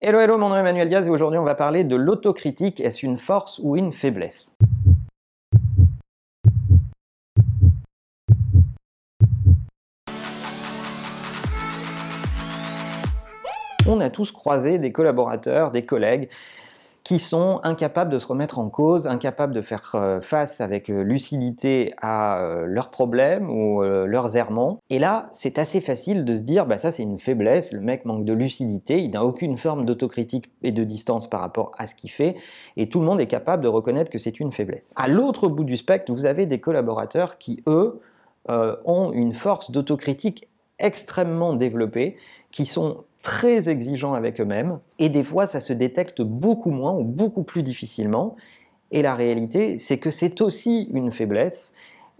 Hello, hello, mon nom est Emmanuel Diaz et aujourd'hui on va parler de l'autocritique. Est-ce une force ou une faiblesse? On a tous croisé des collaborateurs, des collègues qui sont incapables de se remettre en cause, incapables de faire euh, face avec euh, lucidité à euh, leurs problèmes ou leurs errements. Et là, c'est assez facile de se dire, bah ça c'est une faiblesse, le mec manque de lucidité, il n'a aucune forme d'autocritique et de distance par rapport à ce qu'il fait, et tout le monde est capable de reconnaître que c'est une faiblesse. À l'autre bout du spectre, vous avez des collaborateurs qui, eux, ont une force d'autocritique extrêmement développée, qui sont très exigeants avec eux-mêmes, et des fois ça se détecte beaucoup moins ou beaucoup plus difficilement. Et la réalité, c'est que c'est aussi une faiblesse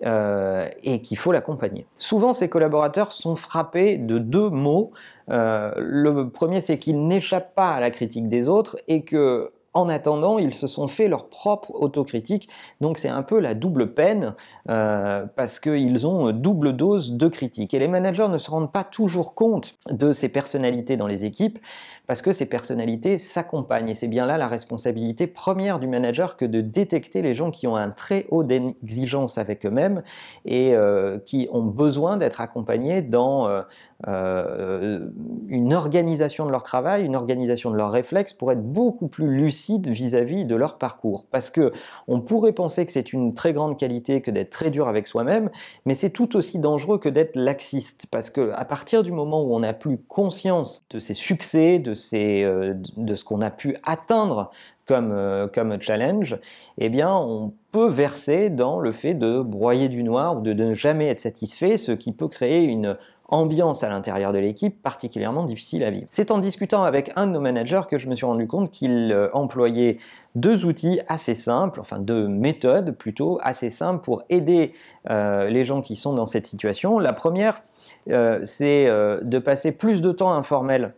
euh, et qu'il faut l'accompagner. Souvent, ces collaborateurs sont frappés de deux mots. Euh, le premier, c'est qu'ils n'échappent pas à la critique des autres et que en attendant, ils se sont fait leur propre autocritique. Donc c'est un peu la double peine euh, parce qu'ils ont double dose de critique. Et les managers ne se rendent pas toujours compte de ces personnalités dans les équipes parce que ces personnalités s'accompagnent. Et c'est bien là la responsabilité première du manager que de détecter les gens qui ont un très haut d'exigence avec eux-mêmes et euh, qui ont besoin d'être accompagnés dans euh, euh, une organisation de leur travail, une organisation de leurs réflexes pour être beaucoup plus lucide vis-à-vis de leur parcours. Parce que on pourrait penser que c'est une très grande qualité que d'être très dur avec soi-même, mais c'est tout aussi dangereux que d'être laxiste. Parce que à partir du moment où on n'a plus conscience de ses succès, de euh, ce qu'on a pu atteindre comme, euh, comme challenge, eh bien, on verser dans le fait de broyer du noir ou de ne jamais être satisfait, ce qui peut créer une ambiance à l'intérieur de l'équipe particulièrement difficile à vivre. C'est en discutant avec un de nos managers que je me suis rendu compte qu'il euh, employait deux outils assez simples, enfin deux méthodes plutôt assez simples pour aider les gens qui sont dans cette situation. La première, c'est de passer plus de temps informel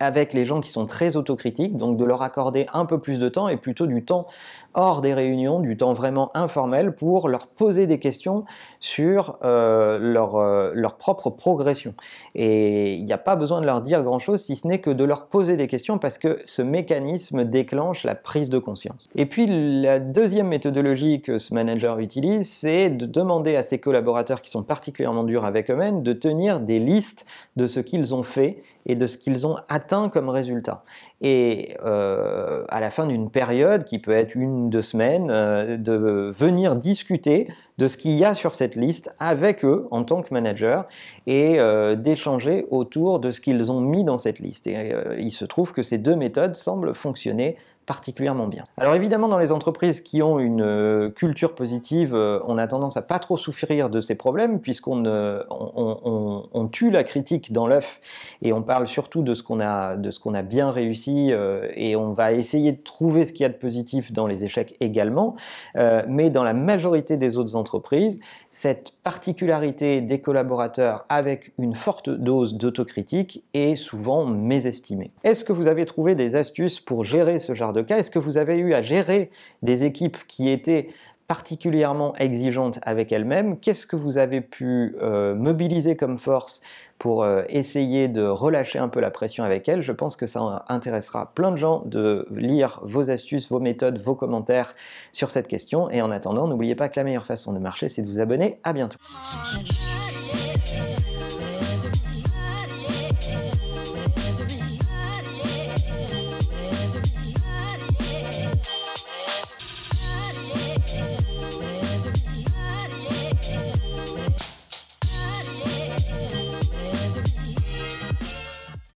avec les gens qui sont très autocritiques, donc de leur accorder un peu plus de temps et plutôt du temps hors des réunions, du temps vraiment informel pour leur poser des questions sur euh, leur, euh, leur, propre progression. Et il n'y a pas besoin de leur dire grand-chose si ce n'est que de leur poser des questions parce que ce mécanisme déclenche la prise de conscience. Et puis la deuxième méthodologie que ce manager utilise, c'est de demander à ses collaborateurs qui sont particulièrement durs avec eux-mêmes de tenir des listes de ce qu'ils ont fait et de ce qu'ils ont atteint comme résultat. Et euh, à la fin d'une période, qui peut être une, deux semaines, euh, de venir discuter de ce qu'il y a sur cette liste avec eux en tant que manager et euh, d'échanger autour de ce qu'ils ont mis dans cette liste. Et il se trouve que ces deux méthodes semblent fonctionner particulièrement bien. Alors évidemment, dans les entreprises qui ont une culture positive, on a tendance à pas trop souffrir de ces problèmes puisqu'on on, tue la critique dans l'œuf et on parle surtout de ce qu'on a, bien réussi euh, et on va essayer de trouver ce qu'il y a de positif dans les échecs également. mais dans la majorité des autres entreprises, cette particularité des collaborateurs avec une forte dose d'autocritique est souvent mésestimée. Est-ce que vous avez trouvé des astuces pour gérer ce genre de cas? Est-ce que vous avez eu à gérer des équipes qui étaient particulièrement exigeantes avec elles-mêmes Qu'est-ce que vous avez pu euh, mobiliser comme force pour euh, essayer de relâcher un peu la pression avec elles Je pense que ça intéressera plein de gens de lire vos astuces, vos méthodes, vos commentaires sur cette question. Et en attendant, n'oubliez pas que la meilleure façon de marcher, c'est de vous abonner. À bientôt.